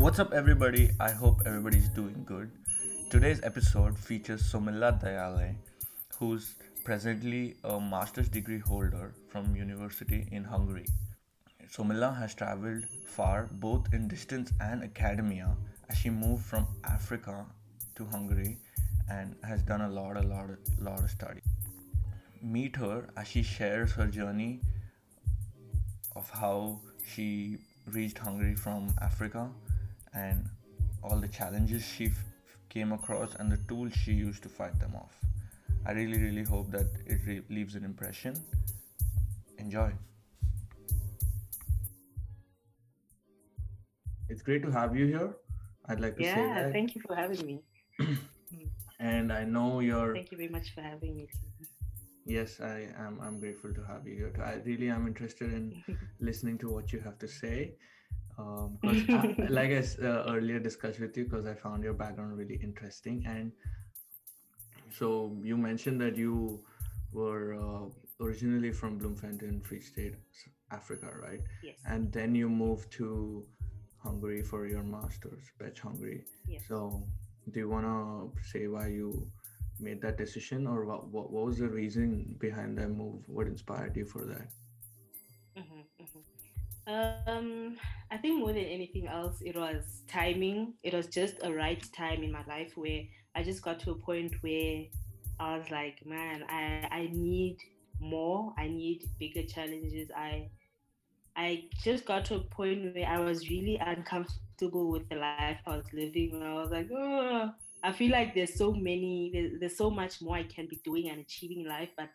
What's up, everybody? I hope everybody's doing good. Today's episode features Somila Dayile, who's presently a master's degree holder from university in Hungary. Somila has traveled far both in distance and academia as she moved from Africa to Hungary and has done a lot, a lot, a lot of study. Meet her as she shares her journey of how she reached Hungary from Africa and all the challenges she f- came across and the tools she used to fight them off. I really, really hope that it re- leaves an impression. Enjoy. It's great to have you here. I'd like to say Yeah, thank you for having me. And I know you're Thank you very much for having me. too. Yes, I am. I'm grateful to have you here. too. I really am interested in listening to what you have to say. Um, I, like I uh, earlier discussed with you, because I found your background really interesting. And so you mentioned that you were uh, originally from Bloemfontein, Free State, Africa, right? yes. And then you moved to Hungary for your master's, Pecs Hungary. yes. So, do you want to say why you made that decision, or what, what what was the reason behind that move? What inspired you for that? Mhm, mhm. Um, I think more than anything else, it was timing. It was just a right time in my life where I just got to a point where I was like, man, I, I need more. I need bigger challenges. I I just got to a point where I was really uncomfortable with the life I was living. I was like, oh, I feel like there's so many, there's, there's so much more I can be doing and achieving in life, but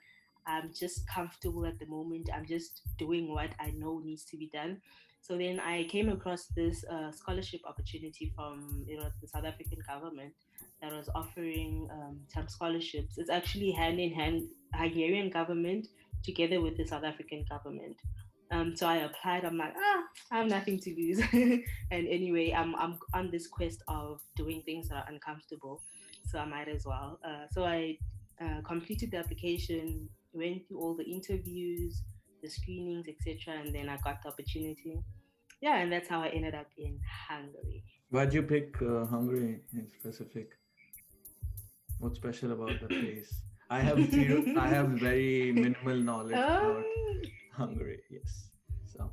I'm just comfortable at the moment. I'm just doing what I know needs to be done. So then I came across this uh, scholarship opportunity from you know the South African government that was offering um, some scholarships. It's actually hand in hand Hungarian government together with the South African government. Um, so I applied. I'm like, ah, I have nothing to lose. and anyway, I'm I'm on this quest of doing things that are uncomfortable, so I might as well. Uh, so I uh, completed the application, went through all the interviews, the screenings, etc., and then I got the opportunity. Yeah, and that's how I ended up in Hungary. Why'd you pick uh, Hungary in specific? What's special about the place? I have zero. I have very minimal knowledge about Um, Hungary. Yes. So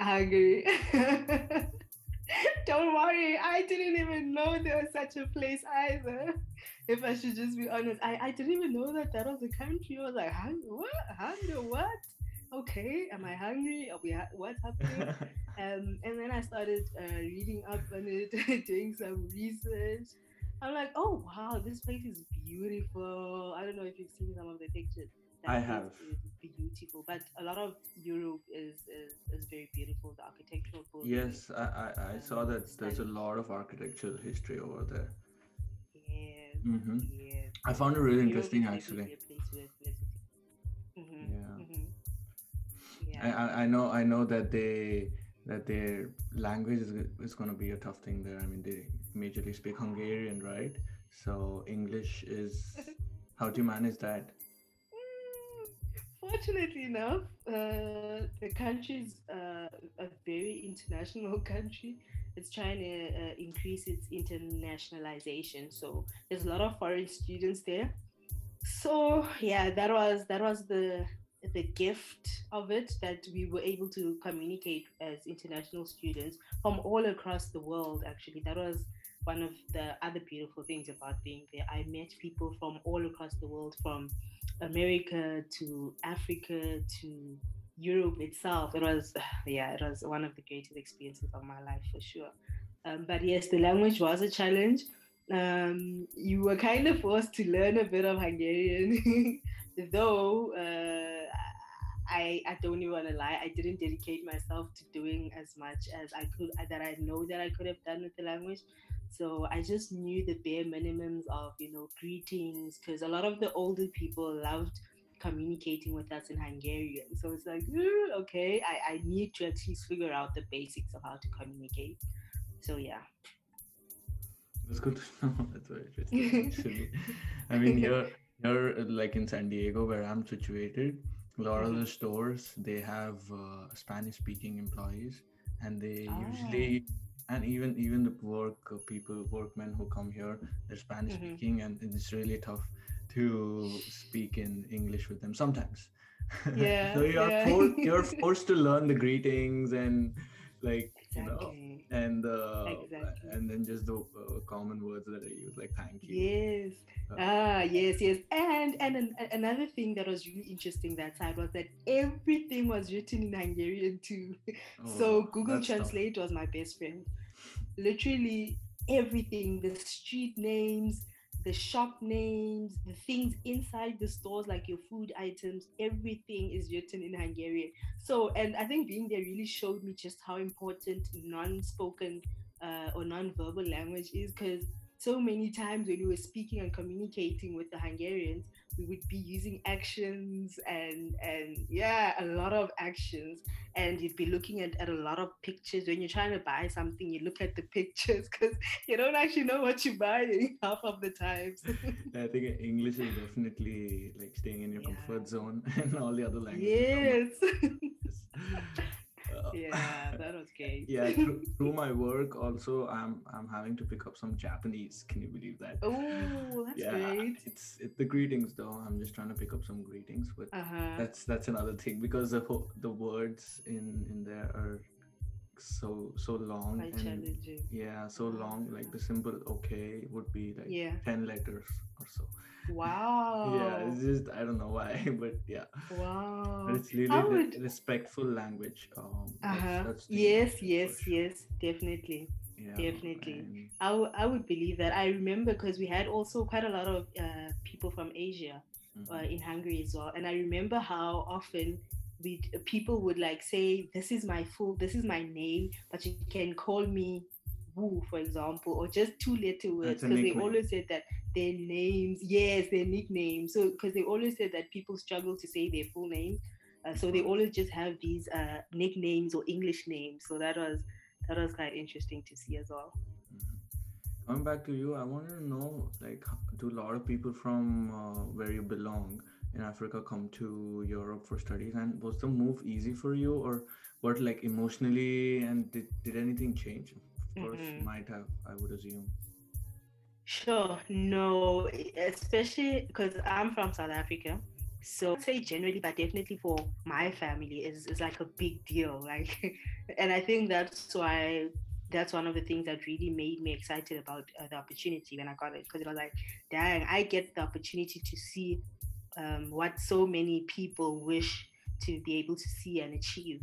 Hungary. Don't worry, I didn't even know there was such a place either. If I should just be honest, I, I didn't even know that that was a country. I was like, Hungary, what? Hungary, what? Okay, am I hungry? Are we ha- what's happening? Um, and then I started uh, reading up on it, doing some research. I'm like, oh wow, this place is beautiful. I don't know if you've seen some of the pictures. That I have. beautiful, but a lot of Europe is is, is very beautiful. The architectural buildings. yes, I, I I saw um, that there's a lot of architectural history over there. Yes. Mhm. Yes. I found it really Europe interesting actually. definitely a place worth visiting. Mhm, Yeah. mhm. I, Yeah. I I know I know that they that their language is, is going to be a tough thing there. I mean, they majorly speak Hungarian, right? So English is how do you manage that? Fortunately enough, uh, the country is uh, a very international country. It's trying to uh, increase its internationalization. So there's a lot of foreign students there. So yeah, that was that was the the gift of it that we were able to communicate as international students from all across the world. Actually, that was one of the other beautiful things about being there. I met people from all across the world, from America to Africa to Europe itself. It was, yeah, it was one of the greatest experiences of my life for sure. Um, but yes, the language was a challenge. Um, you were kind of forced to learn a bit of Hungarian, though. Uh, I, I don't even want to lie. I didn't dedicate myself to doing as much as I could that I know that I could have done with the language. So I just knew the bare minimums of you know greetings because a lot of the older people loved communicating with us in Hungarian. So it's like okay, I, I need to at least figure out the basics of how to communicate. So yeah. That's good to know. That's very interesting. Actually, I mean, here, here, uh, like in San Diego, where I'm situated, a lot of the stores they have uh, Spanish-speaking employees, and they usually and even even the work uh, people workmen who come here they're spanish hmm speaking and it's really tough to speak in english with them sometimes. So Yeah, you're yeah. forced you're forced to learn the greetings and like you know and uh, Exactly. and then just the uh, common words that i use like thank you Yes. uh, Ah, yes, yes. And and an, another thing that was really interesting that side was that everything was written in Hungarian too. oh So Google that's tough Translate was my best friend. Literally everything, the street names, the shop names, the things inside the stores, like your food items, everything is written in Hungarian. So, and I think being there really showed me just how important non-spoken uh, or non-verbal language is because so many times when we were speaking and communicating with the Hungarians, we would be using actions and and yeah, a lot of actions. And you'd be looking at, at a lot of pictures. When you're trying to buy something you look at the pictures because you don't actually know what you're buying half of the times I think English is definitely like staying in your yeah. comfort zone, and all the other languages. Yes uh, yeah that was great yeah. Through, through my work, also, I'm I'm having to pick up some Japanese. Can you believe that? oh that's Yeah, great it's it's the greetings though. I'm just trying to pick up some greetings, but uh-huh that's that's another thing because the the words in in there are so so long quite and challenging yeah so long like the simple okay would be like yeah 10 letters or so yeah it's just i don't know why but yeah. But wow. it's really i re- respectful language um uh-huh. that's the yes yes yes definitely. Yeah definitely. and I w- I would believe that. I remember because we had also quite a lot of uh, people from Asia uh, mhm, in Hungary as well, and I remember how often we people would like say, "This is my full, this is my name, but you can call me Wu, for example, or just two letter words," because they always said that their names, yes, their nicknames. So because they always said that people struggle to say their full name, uh, so they always just have these uh, nicknames or English names. So that was that was quite interesting to see as well. Mhm. Coming back to you, I wanted to know, like, do a lot of people from uh, where you belong in Africa come to Europe for studies? And was the move easy for you, or what, like, emotionally, and did, did anything change? Of course, hmm might have, I would assume. Sure, no, especially because I'm from South Africa. So I'd say generally, but definitely for my family is is like a big deal. Like, and I think that's why that's one of the things that really made me excited about uh, the opportunity when I got it because it was like, dang, I get the opportunity to see um, what so many people wish to be able to see and achieve.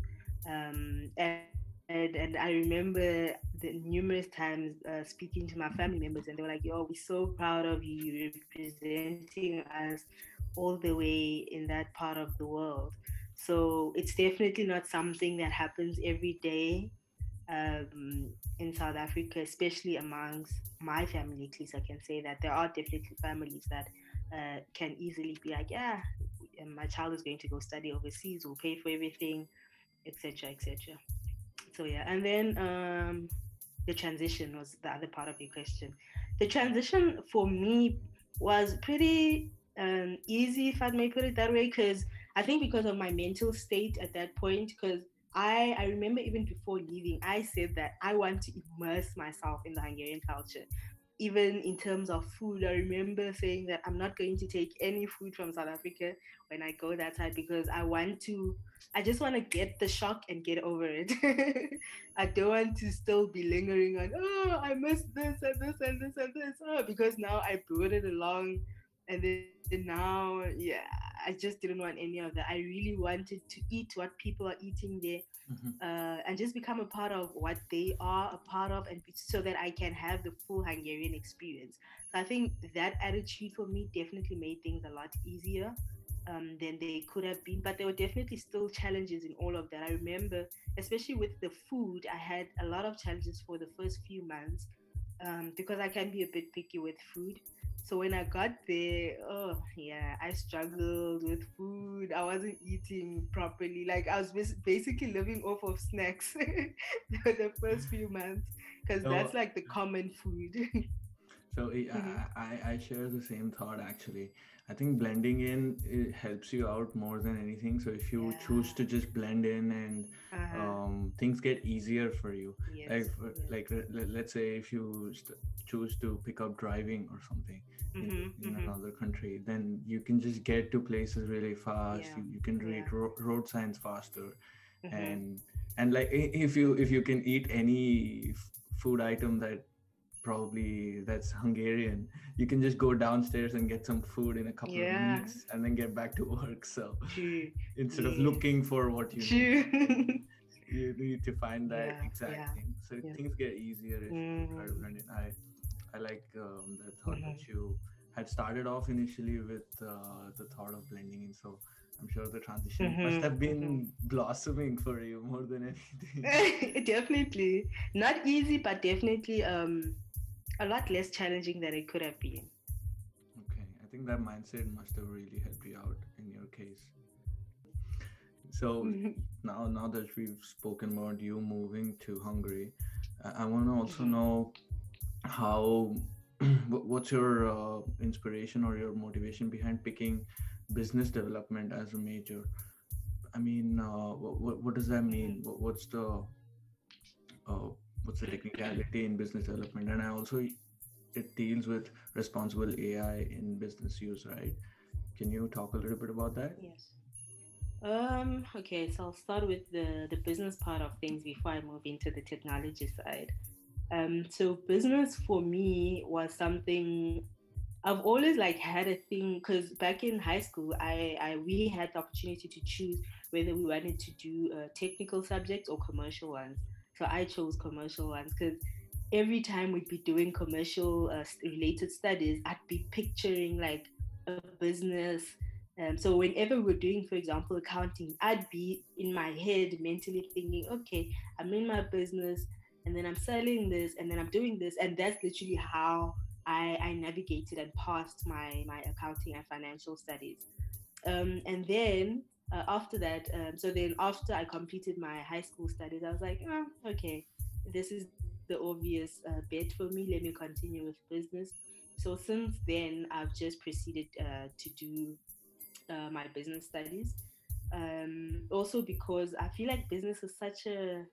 Um, and, and and I remember the numerous times uh, speaking to my family members, and they were like, "Yo, we're so proud of you representing us all the way in that part of the world." So it's definitely not something that happens every day um, in South Africa, especially amongst my family. At least I can say that there are definitely families that uh, can easily be like, "Yeah, my child is going to go study overseas. We'll pay for everything." etc etc so yeah and then um the transition was the other part of your question the transition for me was pretty um easy if i may put it that way because i think because of my mental state at that point because I, I remember even before leaving, I said that I want to immerse myself in the Hungarian culture. Even in terms of food, I remember saying that I'm not going to take any food from South Africa when I go that side because I want to I just want to get the shock and get over it. I don't want to still be lingering on, oh, I missed this and this and this and this. Oh, because now I brought it along and then now, yeah, I just didn't want any of that. I really wanted to eat what people are eating there Mhm. uh, and just become a part of what they are a part of and so that I can have the full Hungarian experience. So I think that attitude for me definitely made things a lot easier um, than they could have been. But there were definitely still challenges in all of that. I remember, especially with the food, I had a lot of challenges for the first few months um, because I can be a bit picky with food. So when I got there, oh yeah, I struggled with food. I wasn't eating properly. Like I was basically living off of snacks for the first few months because So, that's like the common food. So I, Mm-hmm. I, I share the same thought actually. I think blending in it helps you out more than anything. So if you choose to just blend in and Uh-huh. um, things get easier for you. yes. Like yes. like let- let's say if you st- choose to pick up driving or something in, Mhm, in mhm. another country, then you can just get to places really fast. Yeah, You, you can read yeah. ro- road signs faster Mhm. and and like if you if you can eat any f- food item that probably that's hungarian. You can just go downstairs and get some food in a couple Yeah. of minutes and then get back to work. So instead of looking for what you need, you need to find that Yeah, exact thing. So things get easier if you try to Mhm. blend i i like um, the thought Mhm. that you had started off initially with uh, the thought of blending in. So i'm sure the transition must Mhm, have been blossoming for you more than anything. Definitely. Not easy, but definitely um a lot less challenging than it could have been. Okay, I think that mindset must have really helped you out in your case. So now, now that we've spoken about you moving to Hungary, I, I want to also Mhm. know how, what's your uh, inspiration or your motivation behind picking business development as a major? I mean, uh, what, what, what does that mean? What, what's the uh, what's the technicality in business development? And I also it deals with responsible AI in business use, right? Can you talk a little bit about that? Yes. Um, okay, so I'll start with the, the business part of things before I move into the technology side. Um, so business for me was something I've always like had a thing because back in high school, I, I we had the opportunity to choose whether we wanted to do uh, technical subjects or commercial ones. So I chose commercial ones because every time we'd be doing commercial uh, related studies, I'd be picturing like a business um, so whenever we're doing, for example, accounting, I'd be in my head mentally thinking, okay, I'm in my business, and then I'm selling this, and then I'm doing this, and that's literally how I, I navigated and passed my my accounting and financial studies. Um, and then uh, after that, um, so then after I completed my high school studies, I was like, oh, okay, this is the obvious uh, bet for me. Let me continue with business. So since then, I've just proceeded uh, to do uh, my business studies. Um, also because I feel like business is such a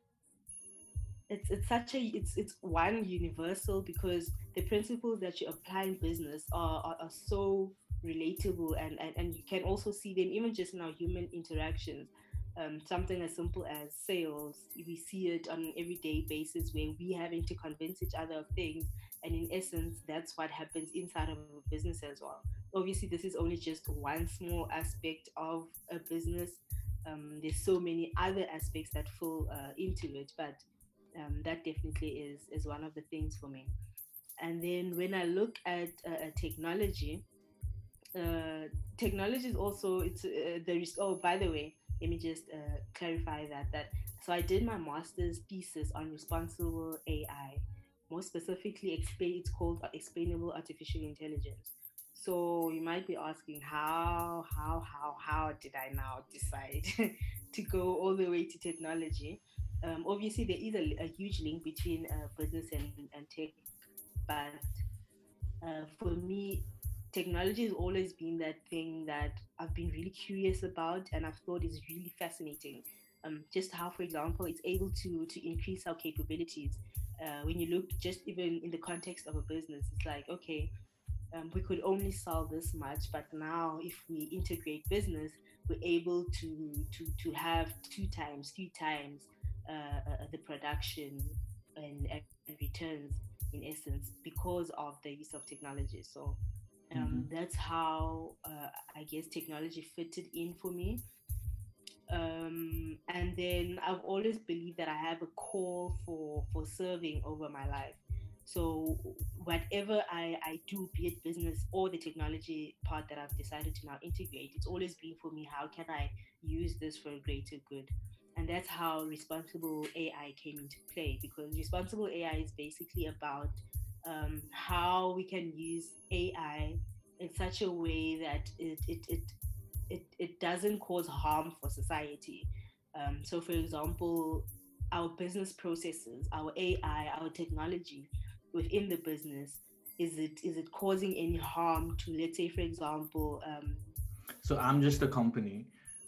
it's it's such a it's it's one universal because the principles that you apply in business are are, are so relatable and, and and you can also see them even just in our human interactions. Um, something as simple as sales we see it on an everyday basis where we having to convince each other of things and in essence that's what happens inside of a business as well. Obviously this is only just one small aspect of a business. Um, there's so many other aspects that fall uh, into it but um, that definitely is is one of the things for me. And then when i look at uh, technology uh, technology is also it's uh, there is oh by the way let me just uh, clarify that that so i did my master's thesis on responsible ai more specifically explain it's called explainable artificial intelligence. So you might be asking how how how how did i now decide to go all the way to technology? Um, obviously there is a, a huge link between uh, business and, and tech but uh, for me technology has always been that thing that I've been really curious about and I've thought is really fascinating. Um, just how, for example, it's able to to increase our capabilities. Uh, when you look just even in the context of a business, it's like okay, um, we could only sell this much, but now if we integrate business, we're able to to to have two times, three times uh, uh, the production and, and returns in essence because of the use of technology. So um, that's how uh, I guess technology fitted in for me. Um, and then I've always believed that I have a call for for serving over my life. So whatever I, I do, be it business or the technology part that I've decided to now integrate, it's always been for me how can I use this for a greater good? And that's how responsible AI came into play because responsible AI is basically about um, how we can use AI in such a way that it it it it, it doesn't cause harm for society. Um, so, for example, our business processes, our AI, our technology within the business is it is it causing any harm to let's say for example um, so i'm just a company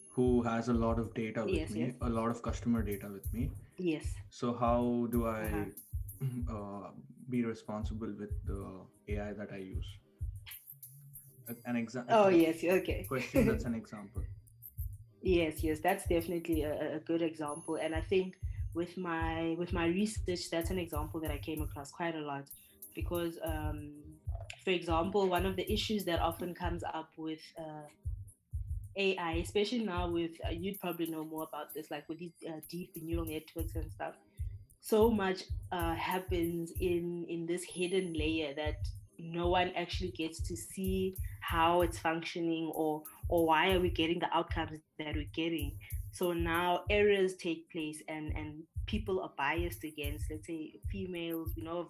who has a lot of data with Yes, me yes. a lot of customer data with me yes so how do i Uh-huh. uh, be responsible with the ai that i use. An example oh yes okay. question that's an example. Yes, yes, that's definitely a, a good example, and I think with my with my research, that's an example that I came across quite a lot, because, um, for example, one of the issues that often comes up with uh, AI, especially now with uh, you'd probably know more about this, like with these uh, deep neural networks and stuff. So much uh, happens in in this hidden layer that no one actually gets to see how it's functioning or or why are we getting the outcomes that we're getting. So now errors take place and and people are biased against let's say females. We know of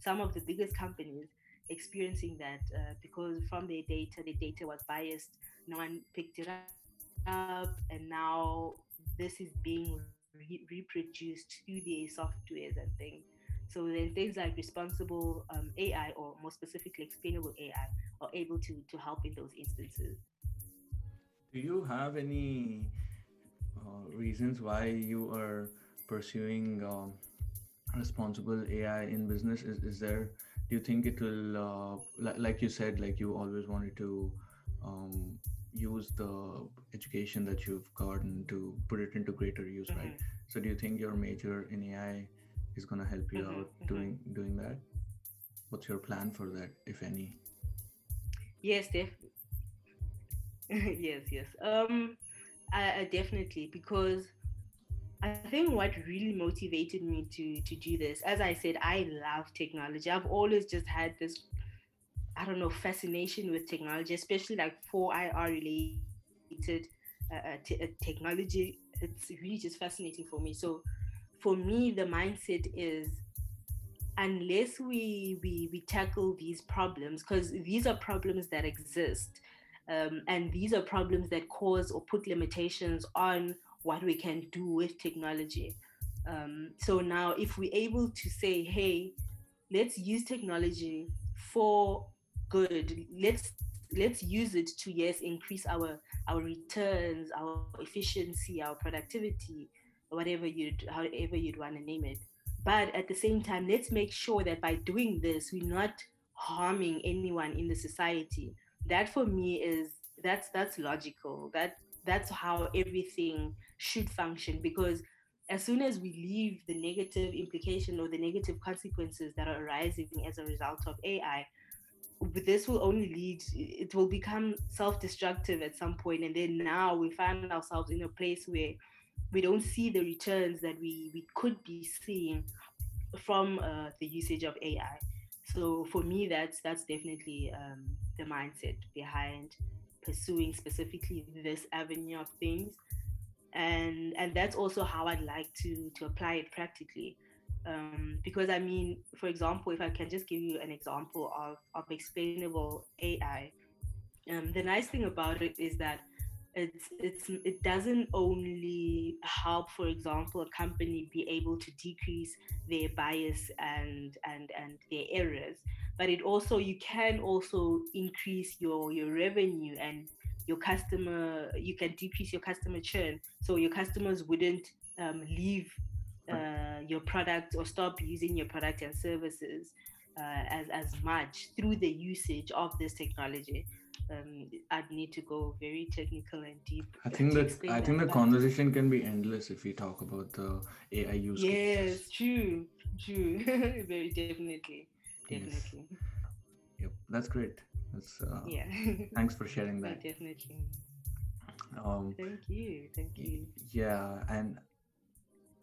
some of the biggest companies experiencing that uh, because from their data their data was biased. No one picked it up and now this is being re- reproduced through their softwares and things so then things like responsible um, ai or more specifically explainable ai are able to to help in those instances. Do you have any uh, reasons why you are pursuing um, responsible ai in business? Is, is there do you think it will uh, li- like you said like you always wanted to um, use the education that you've gotten to put it into greater use hmm right so do you think your major in ai is going to help you hmm out hmm doing doing that? What's your plan for that if any? Yes def- yes yes. Um I, I definitely because I think what really motivated me to to do this, as I said, I love technology. I've always just had this, I don't know, fascination with technology, especially like 4IR related uh, uh, t- uh, technology. It's really just fascinating for me. So for me, the mindset is unless we we, we tackle these problems, because these are problems that exist, um, and these are problems that cause or put limitations on what we can do with technology. Um, so now, if we're able to say, hey, let's use technology for good, let's let's use it to yes increase our our returns, our efficiency, our productivity, whatever you'd however you'd want to name it. But at the same time, let's make sure that by doing this, we're not harming anyone in the society. That for me is that's that's logical. That that's how everything should function because as soon as we leave the negative implication or the negative consequences that are arising as a result of AI, this will only lead, it will become self destructive at some. And then now we find ourselves in a place where we don't see the returns that we, we could be seeing from uh, the usage of AI. So for me, that's that's definitely um, the mindset behind pursuing specifically this avenue of things and and that's also how I'd like to to apply it practically. Um, because I mean, for example, if I can just give you an example of of explainable AI, um, the nice thing about it is that it's it's it doesn't only help, for example, a company be able to decrease their bias and and and their errors, but it also you can also increase your your revenue and your customer you can decrease your customer churn so your customers wouldn't um, leave uh, your product or stop using your product and services uh, as as much through the usage of this technology um, I'd need to go very technical and deep I think that I think that. the conversation can be endless if we talk about the AI use yes, cases. true, true, very definitely, Yes. definitely, Yep. That's great. That's uh, yeah, thanks for sharing that. definitely. Um, Thank you, thank you. yeah, and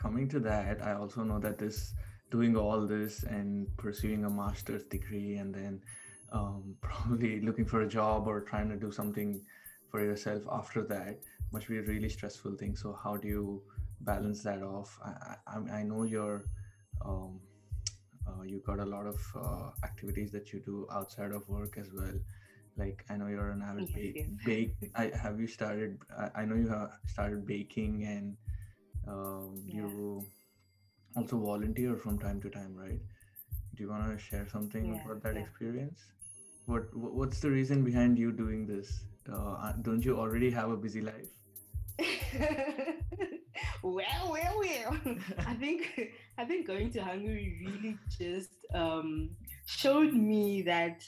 coming to that, I also know that this doing all this and pursuing a master's degree and then um, probably looking for a job or trying to do something for yourself after that must be a really stressful thing. So how do you balance that off? I I, I know you're um, uh, you got a lot of uh, activities that you do outside of work as well. Like I know you're an avid Yes, bake. yes. Bake. I have you started. I, I know you have started baking and um, Yeah. you also volunteer from time to time, right? do you want to share something Yeah, about that yeah. experience? What What's the reason behind you doing this? Uh, uh, don't you already have a busy life? well, well, well. I think I think going to Hungary really just um, showed me that,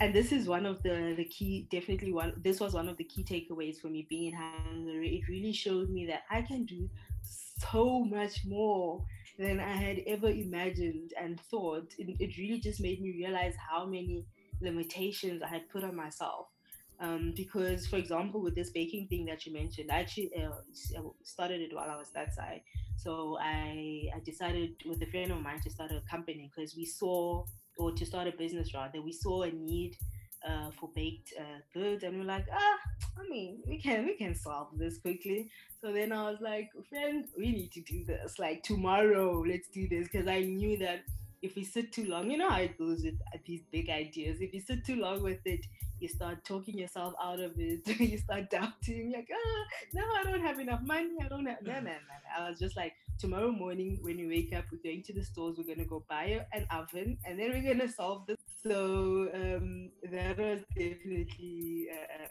and this is one of the the key, definitely one. This was one of the key takeaways for me being in Hungary. It really showed me that I can do so much more than I had ever imagined and thought. It, it really just made me realize how many limitations I had put on myself um, because for example with this baking thing that you mentioned i actually uh, uh, started it while i was that side so I, I decided with a friend of mine to start a company because we saw or to start a business rather we saw a need uh, for baked uh, goods and we're like ah i mean we can we can solve this quickly so then i was like friend we need to do this like tomorrow let's do this because i knew that if we sit too long, you know how it goes with these big ideas. If you sit too long with it, you start talking yourself out of it. you start doubting, like, ah, no, I don't have enough money. I don't have. No, no, no. I was just like, tomorrow morning when we wake up, we're going to the stores. We're going to go buy an oven, and then we're going to solve this. So um, that was definitely uh, uh,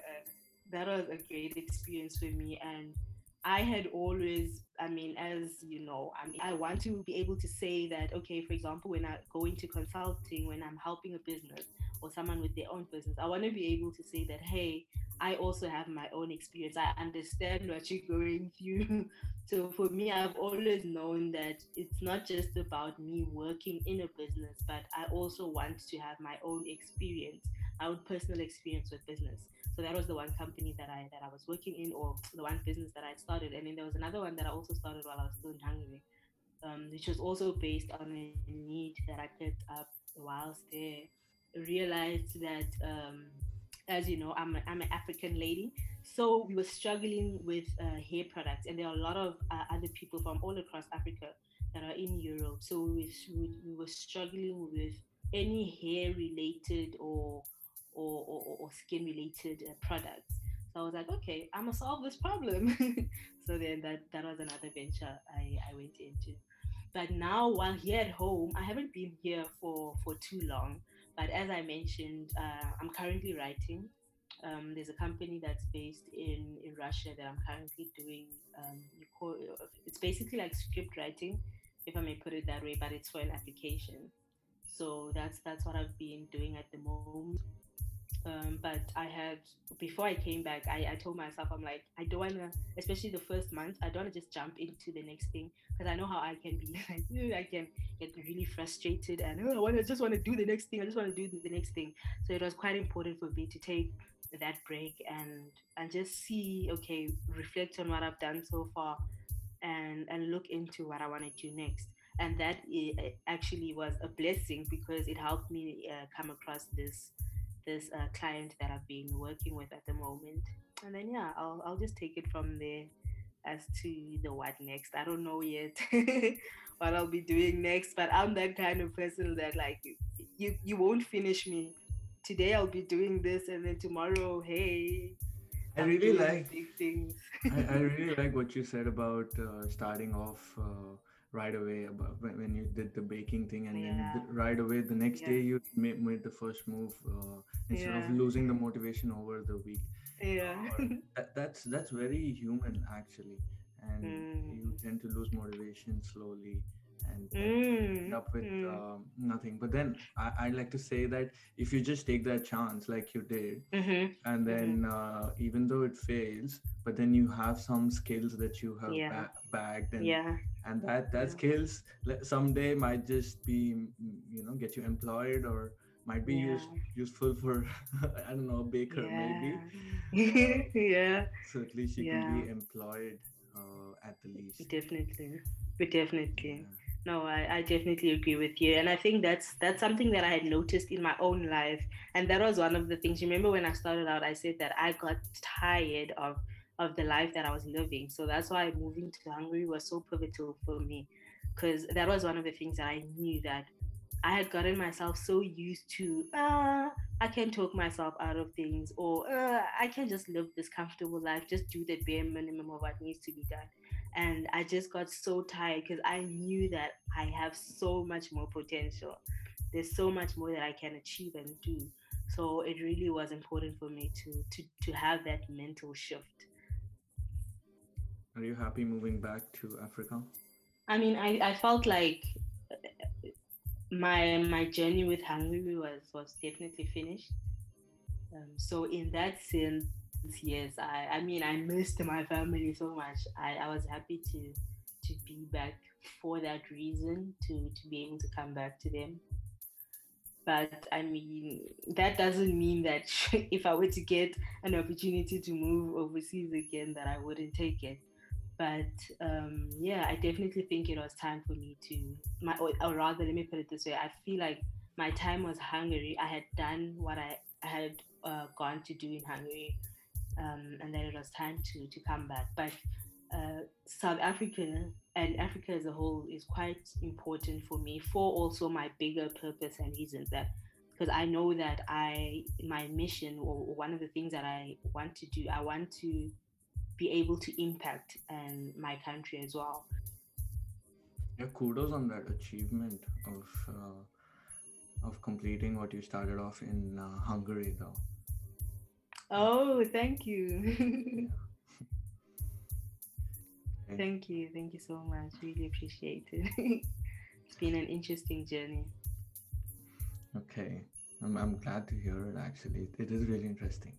that was a great experience for me, and I had always, I mean, as you know, I mean, I want to be able to say that, okay, for example, when I go into consulting, when I'm helping a business or someone with their own business, I want to be able to say that, hey, I also have my own experience. I understand what you're going through. so for me, I've always known that it's not just about me working in a business, but I also want to have my own experience, my own personal experience with business. So that was the one company that I that I was working in, or the one business that I started. And then there was another one that I also started while I was still in Hungary, um, which was also based on a need that I picked up whilst there. Realized that, um, as you know, I'm a, I'm an African lady, so we were struggling with uh, hair products, and there are a lot of uh, other people from all across Africa that are in Europe. So we, we were struggling with any hair related or or, or, or skin related uh, products. So I was like, okay, I'm gonna solve this problem. so then that, that was another venture I, I went into. But now while here at home, I haven't been here for, for too long. But as I mentioned, uh, I'm currently writing. Um, there's a company that's based in, in Russia that I'm currently doing. Um, call, it's basically like script writing, if I may put it that way, but it's for an application. So that's that's what I've been doing at the moment. Um, but I had before I came back, I, I told myself I'm like I don't wanna, especially the first month, I don't wanna just jump into the next thing because I know how I can be. I can get really frustrated and oh, I wanna just wanna do the next thing. I just wanna do the next thing. So it was quite important for me to take that break and and just see okay, reflect on what I've done so far, and and look into what I want to do next. And that actually was a blessing because it helped me uh, come across this this uh, client that I've been working with at the moment. And then yeah, I'll I'll just take it from there as to the what next. I don't know yet what I'll be doing next, but I'm that kind of person that like you you won't finish me. Today I'll be doing this, and then tomorrow, hey. I I'm really like big things. I, I, really like what you said about uh, starting off uh, right away about when you did the baking thing and yeah. then right away the next yeah. day you made, made the first move uh, instead yeah. of losing the motivation over the week yeah uh, that, that's that's very human actually and mm. you tend to lose motivation slowly and mm. up with mm. um, nothing. But then I, I like to say that if you just take that chance, like you did, mm-hmm. and then mm-hmm. uh, even though it fails, but then you have some skills that you have yeah. ba- bagged, and yeah. and that that yeah. skills someday might just be you know get you employed or might be yeah. use, useful for I don't know a baker yeah. maybe. yeah. So at least you can be employed uh, at the least. Definitely, definitely no I, I definitely agree with you. And i think that's that's something that i had noticed in my own life. And that was one of the things. Remember when i started out i said that i got tired of of the life that i was living. So that's why moving to hungary was so pivotal for me. Because that was one of the things that i knew that i had gotten myself so used to ah i can talk myself out of things or uh, i can just live this comfortable life. Just do the bare minimum of what needs to be done and I just got so tired because I knew that I have so much more potential. There's so much more that I can achieve and do. So it really was important for me to to to have that mental shift. Are you happy moving back to Africa? I mean, I, I felt like my my journey with Hungary was was definitely finished. Um, so in that sense, yes, I I mean I missed my family so much. I, I was happy to to be back for that reason to to be able to come back to them. But I mean that doesn't mean that if I were to get an opportunity to move overseas again, that I wouldn't take it but um, yeah, I definitely think it was time for me to, my, or, or, rather, let me put it this way: I feel like my time was Hungary. I had done what I, had uh, gone to do in Hungary, um, and then it was time to to come back. But uh, South Africa and Africa as a whole is quite important for me for also my bigger purpose and reasons that because I know that I my mission or one of the things that I want to do, I want to be able to impact and my country as well. Yeah, kudos on that achievement of uh, of completing what you started off in uh, Hungary, though. Oh, thank you. Thank you, thank you so much. Really appreciate it. it's been an interesting journey. Okay, I'm, I'm glad to hear it. Actually, it is really interesting.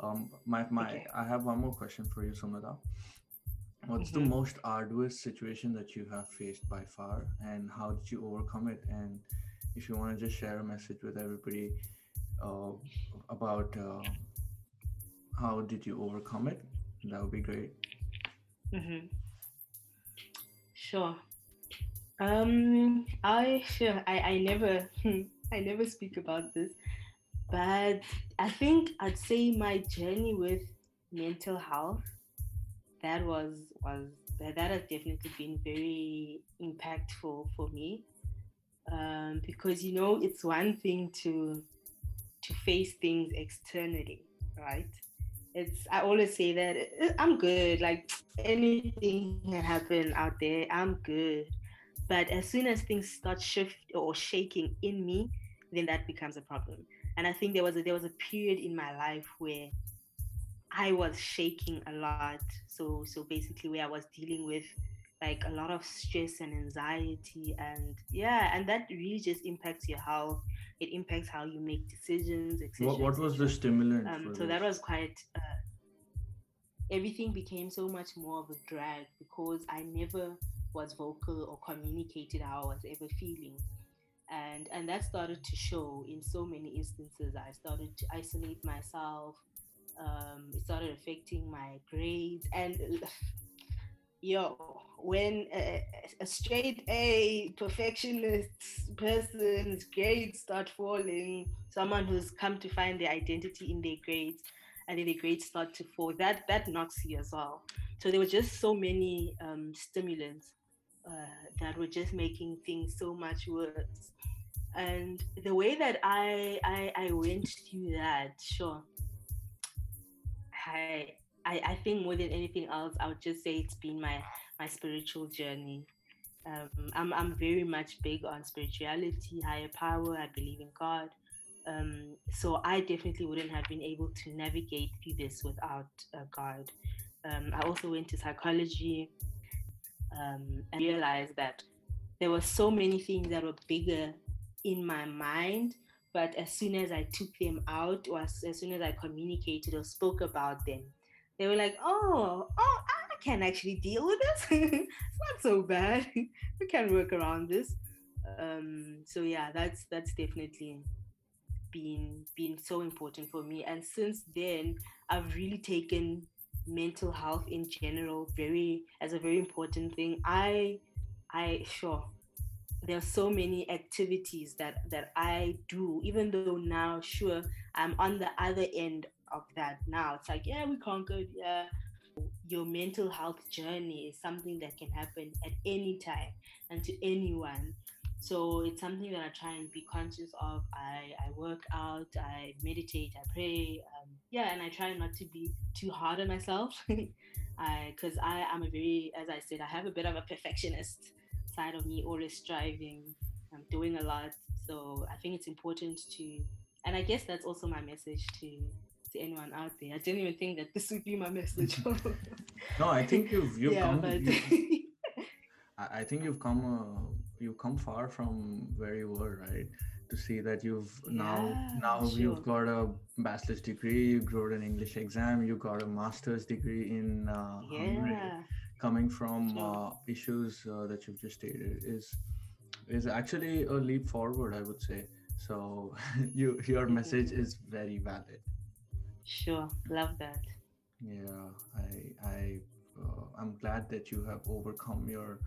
Um, my my, okay. I have one more question for you, Sumita. What's mm-hmm. the most arduous situation that you have faced by far, and how did you overcome it? And if you want to just share a message with everybody uh, about uh, how did you overcome it, that would be great. Mm-hmm. Sure. Um, I sure I I never I never speak about this but I think I'd say my journey with mental health that was was that, that has definitely been very impactful for me um, because you know it's one thing to to face things externally right it's i always say that i'm good like anything can happen out there i'm good. But as soon as things start shift or shaking in me then that becomes a problem. And I think there was a, there was a period in my life where I was shaking a lot. So so basically where I was dealing with like a lot of stress and anxiety and yeah and that really just impacts your health it impacts how you make decisions etc what, what was the stimulant um, so this? that was quite uh, everything became so much more of a drag because i never was vocal or communicated how i was ever feeling. And and that started to show in so many instances. I started to isolate myself um, it started affecting my grades and yo when a, a, straight a perfectionist person's grades start falling someone who's come to find their identity in their grades and then the grades start to fall that that knocks you as well. So there were just so many um, stimulants uh, that were just making things so much worse. And the way that I I, I went through that, sure. I, I I think more than anything else, I would just say it's been my my spiritual journey. Um, I'm I'm very much big on spirituality, higher power. I believe in God. Um, so I definitely wouldn't have been able to navigate through this without uh, God. Um, I also went to psychology um, and realized that there were so many things that were bigger in my mind but as soon as i took them out or as, as soon as i communicated or spoke about them they were like oh oh i can actually deal with this. It's not so bad. We can work around this. Um, so yeah that's that's definitely been been so important for me. And since then i've really taken mental health in general very as a very important thing. I i sure there are so many activities that that I do, even though now, sure, I'm on the other end of that now. It's like, yeah, we conquered, yeah. Your mental health journey is something that can happen at any time and to anyone. So it's something that I try and be conscious of. I, I work out, I meditate, I pray. Um, yeah, and I try not to be too hard on myself. I because I am a very, as I said, I have a bit of a perfectionist side of me, always striving. I'm doing a lot, so I think it's important to, and I guess that's also my message to to anyone out there. I didn't even think that this would be my message. no, I think you've you've yeah, come. but You, I think you've come uh, you've come far from where you were, right? To see that you've now yeah, now you've got a bachelor's degree, you got an English exam, you got a master's degree in uh, Hungary. Coming from sure. uh, issues uh, that you've just stated is is actually a leap forward, I would say. So you your message is very valid. Sure. Love that. Yeah, I I uh, I'm glad that you have overcome your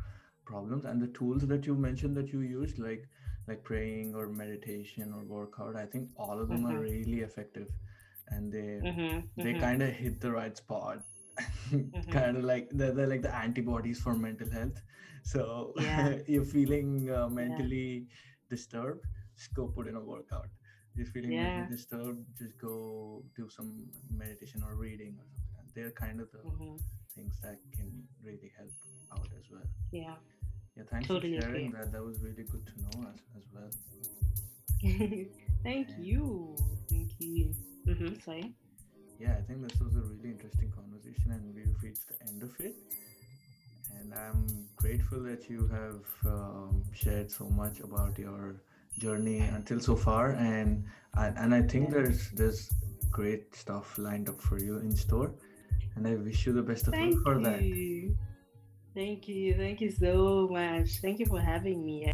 problems and the tools that you mentioned that you used, like like praying or meditation or workout. I think all of them are Mm-hmm. really effective, and they Mm-hmm. they Mm-hmm. kind of hit the right spot. Mm-hmm. kind of like they're, they're like the antibodies for mental health. So Yeah. you're feeling uh, Yeah. mentally disturbed, just go put in a workout. You're feeling Yeah. disturbed, just go do some meditation or reading or something. They're kind of the Mm-hmm. things that can really help out as well. Yeah. Yeah, thanks for sharing agree. that. That was really good to know as, as well. Thank And you. Thank you. Mm-hmm. Sorry. yeah, I think this was a really interesting conversation, and we've reached the end of it. And I'm grateful that you have um, shared so much about your journey until so far, and and, and I think there's there's great stuff lined up for you in store, and I wish you the best of luck Thank for that. you. Thank you. Thank you so much. Thank you for having me.